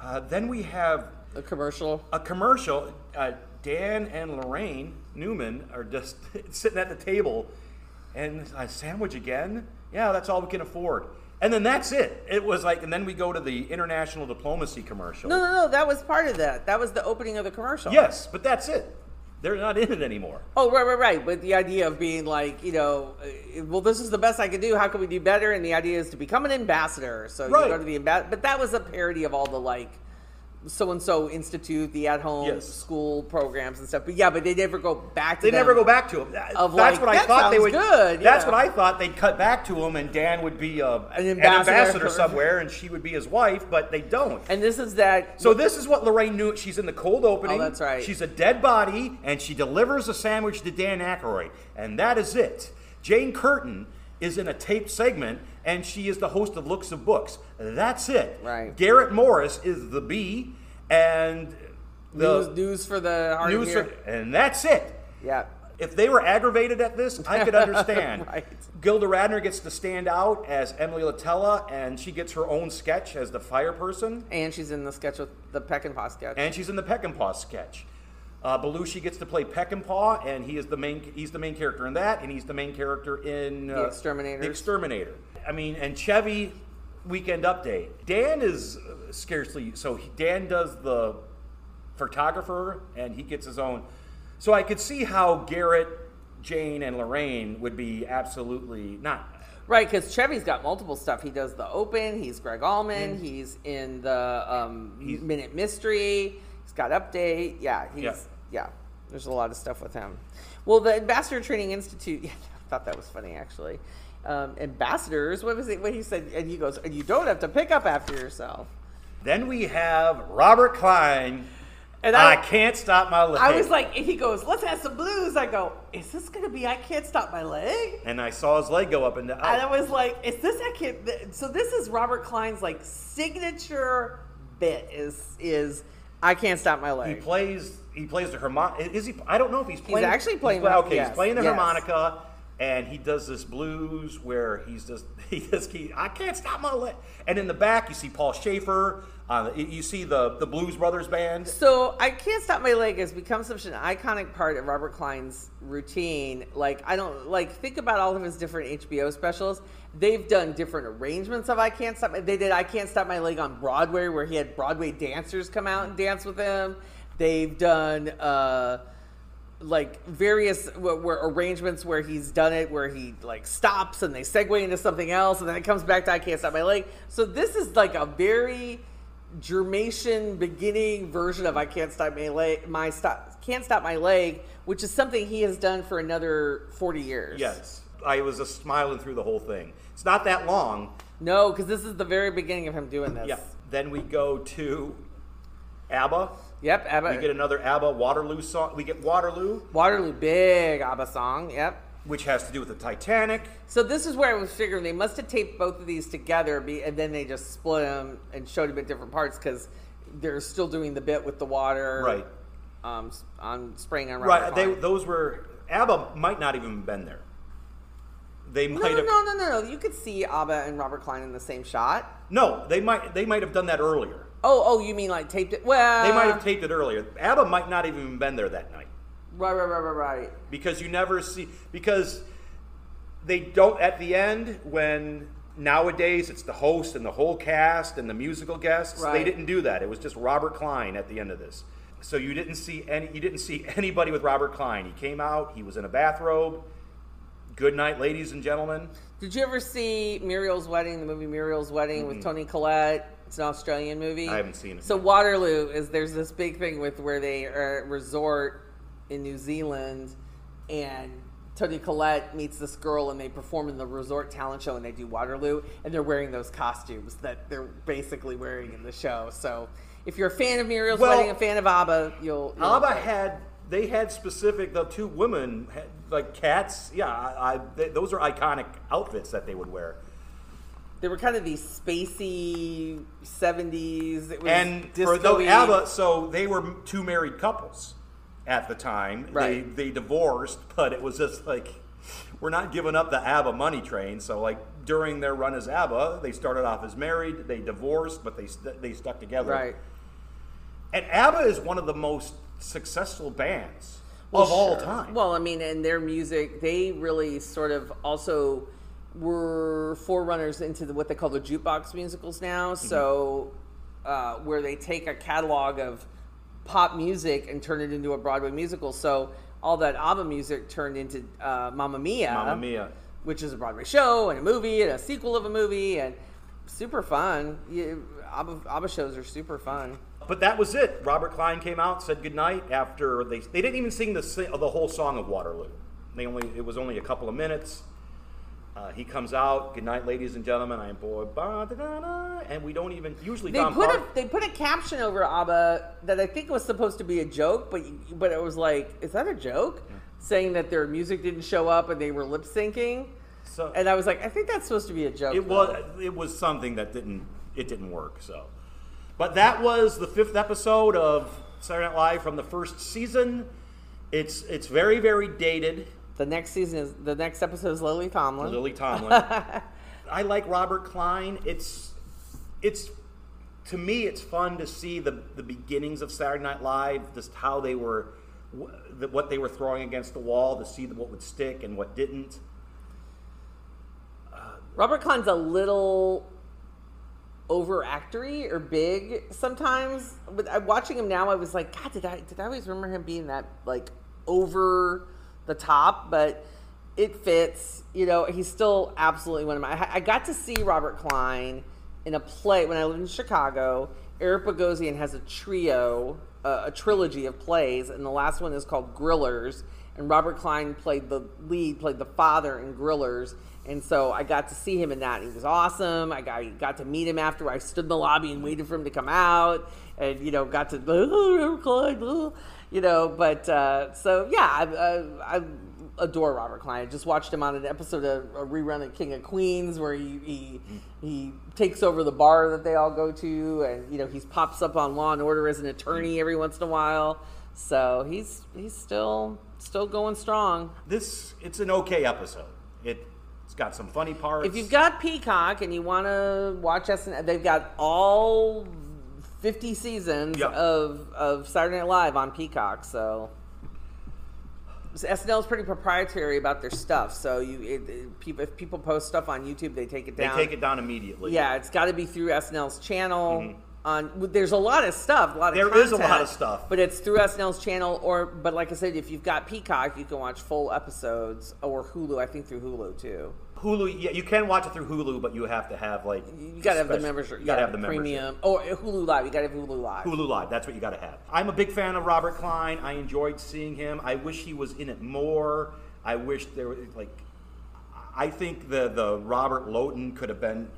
Uh, then we have the commercial a commercial. Uh, Dan and Laraine Newman are just sitting at the table, and a sandwich again. Yeah, that's all we can afford. And then that's it. It was like, and then we go to the international diplomacy commercial. no no no that was part of that that was the opening of the commercial Yes, but that's it. They're not in it anymore. Oh, right, right, right. But the idea of being like, you know, uh, well, this is the best I can do. How can we do better? And the idea is to become an ambassador. So you go to the ambassador. But that was a parody of all the like so and so institute, the at home Yes. school programs and stuff. But yeah, but they never go back to They them. never go back to him. That- Of that's like, what I "That thought they would. good," That's yeah. what I thought they'd cut back to him, and Dan would be uh, an, ambassador. ambassador. somewhere, and she would be his wife. But they don't. And this is that. So this is what Laraine knew. She's in the cold opening. Oh, that's right. She's a dead body, and she delivers a sandwich to Dan Aykroyd, and that is it. Jane Curtin is in a taped segment, and she is the host of Looks of Books. That's it. Right. Garrett Morris is the B, and the news, news for the news, for- and that's it. Yeah. If they were aggravated at this, I could understand. Right. Gilda Radner gets to stand out as Emily Litella, and she gets her own sketch as the fire person, And she's in the sketch with the Peckinpah sketch. and she's in the Peckinpah sketch. Uh, Belushi gets to play Peckinpah, and Paw, and he is the main. He's the main character in that, and he's the main character in uh, Exterminators. The Exterminator. I mean, and Chevy Weekend Update. Dan is scarcely so. He, Dan does the photographer, and he gets his own. So I could see how Garrett, Jane, and Laraine would be absolutely not. Right, because Chevy's got multiple stuff. He does the Open. He's Greg Mm. He's in the um, Minute Mystery. He's got Update. Yeah, he's Yeah. yeah. There's a lot of stuff with him. Well, the Ambassador Training Institute. Yeah, I thought that was funny actually. Um, ambassadors. What was it? What he said? And he goes, "And you don't have to pick up after yourself." Then we have Robert Klein. And I, I, can't stop my leg. I was like, he goes, "Let's have some blues." I go, "Is this gonna be? I can't stop my leg." and I saw his leg go up and down. And I was like, "Is this? I can't." So this is Robert Klein's like signature bit. Is is I can't stop my leg. He plays. He plays the harmonica. Is he? I don't know if he's playing. actually playing play- the- okay, yes, he's playing the yes. harmonica, and he does this blues where he's just he just he, I can't stop my leg. And in the back, you see Paul Shaffer. Uh, you- you see the the Blues Brothers band. So I can't stop my leg has become such an iconic part of Robert Klein's routine. Like I don't like think about all of his different HBO specials. They've done different arrangements of I Can't Stop. They did I Can't Stop My Leg on Broadway, where he had Broadway dancers come out and dance with him. They've done. Uh, like various where, where arrangements where he's done it where he like stops and they segue into something else and then it comes back to I can't stop my leg. So this is like a very Germation beginning version of I can't stop my leg my stop can't stop my leg, which is something he has done for another 40 years. Yes, I was just smiling through the whole thing. It's not that long. No, because this is the very beginning of him doing this. Yeah. Then we go to ABBA. Yep. ABBA. We get another ABBA Waterloo song. We get Waterloo, Waterloo, big ABBA song. Yep. which has to do with the Titanic. So this is where I was figuring they must have taped both of these together, and then they just split them and showed them at different parts because they're still doing the bit with the water, Right. Um, on spraying on Right. They, those were ABBA might not even been there. They might no, have no, no, no, no. You could see ABBA and Robert Klein in the same shot. no. They might they might have done that earlier. Oh, oh, you mean like taped it? Well, They might have taped it earlier. ABBA might not even have been there that night Right, right, right, right, right. because you never see because they don't at the end when nowadays it's the host and the whole cast and the musical guests. They Right. didn't do that. It was just Robert Klein at the end of this. So you didn't see any. You didn't see anybody with Robert Klein. He came out. He was in a bathrobe. Good night, ladies and gentlemen. Did you ever see Muriel's Wedding, the movie Muriel's Wedding with Toni Collette? It's an Australian movie. I haven't seen it. So Waterloo is there's this big thing with where they are at resort in New Zealand, and Toni Collette meets this girl, and they perform in the resort talent show, and they do Waterloo, and they're wearing those costumes that they're basically wearing in the show. So if you're a fan of Muriel's Well, Wedding, a fan of ABBA, you'll, you'll ABBA had they had specific the two women had, like cats. Yeah, I, I, they, those are iconic outfits that they would wear. They were kind of these spacey '70s. It was And for the. ABBA, so they were two married couples at the time. Right. They they divorced, but it was just like we're not giving up the ABBA money train. So like during their run as ABBA, they started off as married. They divorced, but they st- they stuck together. right? And ABBA is one of the most successful bands Well, of all time. Well, I mean, and their music, they really sort of also were forerunners into the, what they call the jukebox musicals now. Mm-hmm. So, uh, where they take a catalog of pop music and turn it into a Broadway musical. So, all that ABBA music turned into uh, Mamma Mia. Mamma Mia. Which is a Broadway show and a movie and a sequel of a movie and super fun. You, ABBA, ABBA shows are super fun. But that was it. Robert Klein came out, said goodnight after they they didn't even sing the the whole song of Waterloo. They only it was only a couple of minutes. Uh, he comes out, good night, ladies and gentlemen. I am boy, ba, da, da, da, and we don't even usually. They Don put a they put a caption over ABBA that I think was supposed to be a joke, but but it was like, is that a joke? Saying that their music didn't show up and they were lip syncing, so and I was like, I think that's supposed to be a joke. it though. was it was something that didn't it didn't work. So, but that was the fifth episode of Saturday Night Live from the first season. It's it's very very dated. The next season is the next episode is Lily Tomlin. Lily Tomlin. I like Robert Klein. It's it's to me it's fun to see the the beginnings of Saturday Night Live, just how they were what they were throwing against the wall to see what would stick and what didn't. Robert Klein's a little overactory or big sometimes. But watching him now, I was like, God, did I did I always remember him being that like over the top? But it fits. You know, he's still absolutely one of my. I- I got to see Robert Klein in a play when I lived in Chicago. Eric Bogosian has a trio, a trilogy of plays, and the last one is called Grillers. And Robert Klein played the lead, played the father in Grillers. And so I got to see him in that. He was awesome. I got, got to meet him after I stood in the lobby and waited for him to come out, and you know, got to oh, Robert Klein, oh," you know. But uh, so yeah, I, I, I adore Robert Klein. I just watched him on an episode of a rerun of King of Queens where he, he he takes over the bar that they all go to, and you know he pops up on Law and Order as an attorney every once in a while. So he's he's still still going strong. This it's an okay episode. It it's got some funny parts. If you've got Peacock and you want to watch SNL, they've got all 50 seasons Yeah. of, of Saturday Night Live on Peacock. So SNL is pretty proprietary about their stuff. So you, it, it, people, if people post stuff on YouTube, they take it down. they take it down immediately. Yeah, it's got to be through SNL's channel. On there's a lot of stuff, a lot of Mm-hmm. There is a lot of stuff. but it's through SNL's channel. Or, but like I said, if you've got Peacock, you can watch full episodes or Hulu. I think through Hulu too. Hulu. Yeah, you can watch it through Hulu, but you have to have like You gotta have the membership. You gotta have the membership. premium. Oh, eh, Hulu Live. You gotta have Hulu Live. Hulu Live. That's what you got to have. I'm a big fan of Robert Klein. I enjoyed seeing him. I wish he was in it more. I wish there was like. I think the the Robert Lowton could have been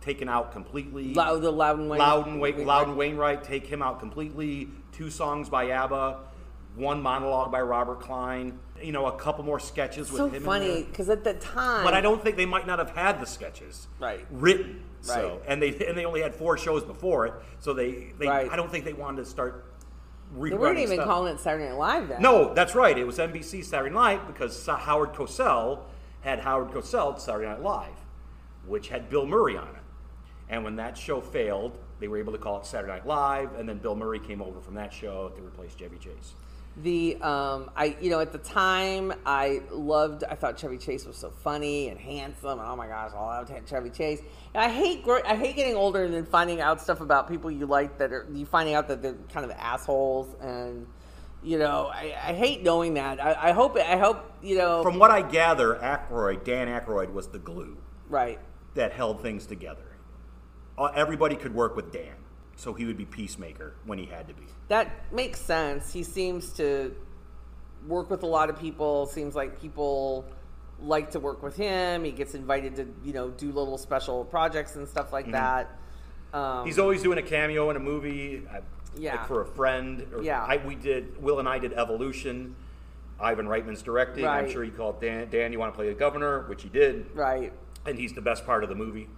taken out completely. Loud, the Loudon Wayne. Loudon, Wa- Loudon Wainwright, take him out completely. Two songs by ABBA, one monologue by Robert Klein. You know, a couple more sketches with So him. in funny because at the time, But I don't think they might not have had the sketches Right. written. So Right. and they and they only had four shows before it, so they, they Right. I don't think they wanted to start rerunning They weren't even stuff. calling it Saturday Night Live then. No, that's right. It was NBC Saturday Night because Howard Cosell had Howard Cosell Saturday Night Live, which had Bill Murray on it. And when that show failed, they were able to call it Saturday Night Live, and then Bill Murray came over from that show to replace Chevy Chase. The um, I you know at the time I loved I thought Chevy Chase was so funny and handsome. And oh my gosh I love Chevy Chase. And I hate I hate getting older and then finding out stuff about people you like that are you finding out that they're kind of assholes and you know I, I hate knowing that. I, I hope I hope you know. From what I gather, Aykroyd, Dan Aykroyd, was the glue right. that held things together. Uh, Everybody could work with Dan, so he would be peacemaker when he had to be. that makes sense he seems to work with a lot of people seems like people like to work with him he gets invited to you know do little special projects and stuff like that um, He's always doing a cameo in a movie, uh, Yeah. like for a friend. Or Yeah. I, we did. Will and I did Evolution. Ivan Reitman's directing. I'm sure he called Dan. Dan, you want to play the governor, which he did, right and he's the best part of the movie.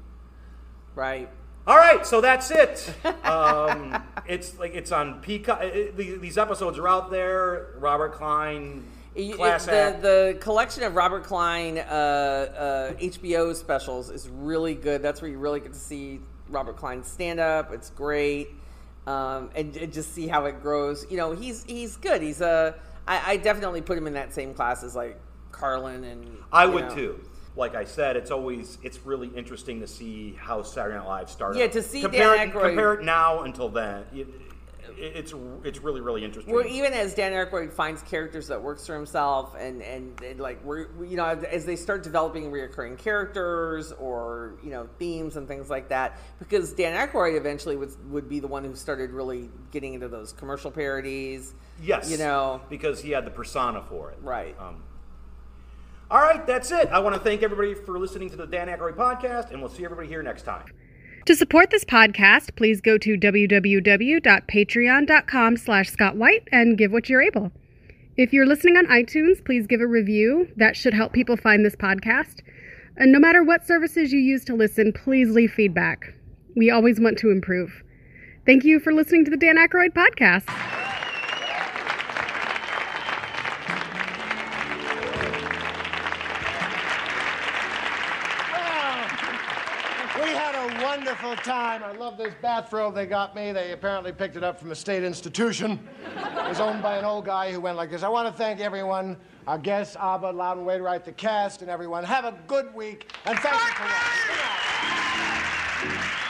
right All right, so that's it. Um, it's like it's on Peacock. it- it- these- These episodes are out there. Robert Klein, class it- act. the, the collection of Robert Klein uh, uh, HBO specials is really good. That's where you really get to see Robert Klein stand up. It's great, um, and, and just see how it grows. You know, he's he's good. He's a. I, I definitely put him in that same class as like Carlin and. I would know. too. Like I said, it's always it's really interesting to see how Saturday Night Live started. Yeah, to see compare Dan it, Aykroyd- compare it now until then. It, it- it's it's really really interesting. Well, even as Dan Aykroyd finds characters that works for himself, and and, and like we're you know as they start developing reoccurring characters or you know themes and things like that, because Dan Aykroyd eventually would would be the one who started really getting into those commercial parodies. yes, you know, because he had the persona for it. Right. Um, all right, that's it. I want to thank everybody for listening to the Dan Aykroyd podcast, and we'll see everybody here next time. To support this podcast, please go to www.patreon.com slash Scott White and give what you're able. If you're listening on iTunes, please give a review. That should help people find this podcast. And no matter what services you use to listen, please leave feedback. We always want to improve. Thank you for listening to the Dan Aykroyd podcast. Wonderful time. I love this bathrobe they got me. They apparently picked it up from a state institution. It was owned by an old guy who went like this. I want to thank everyone, our guests, Abba, Loudon Wainwright, the cast, and everyone. Have a good week, and thank you for watching.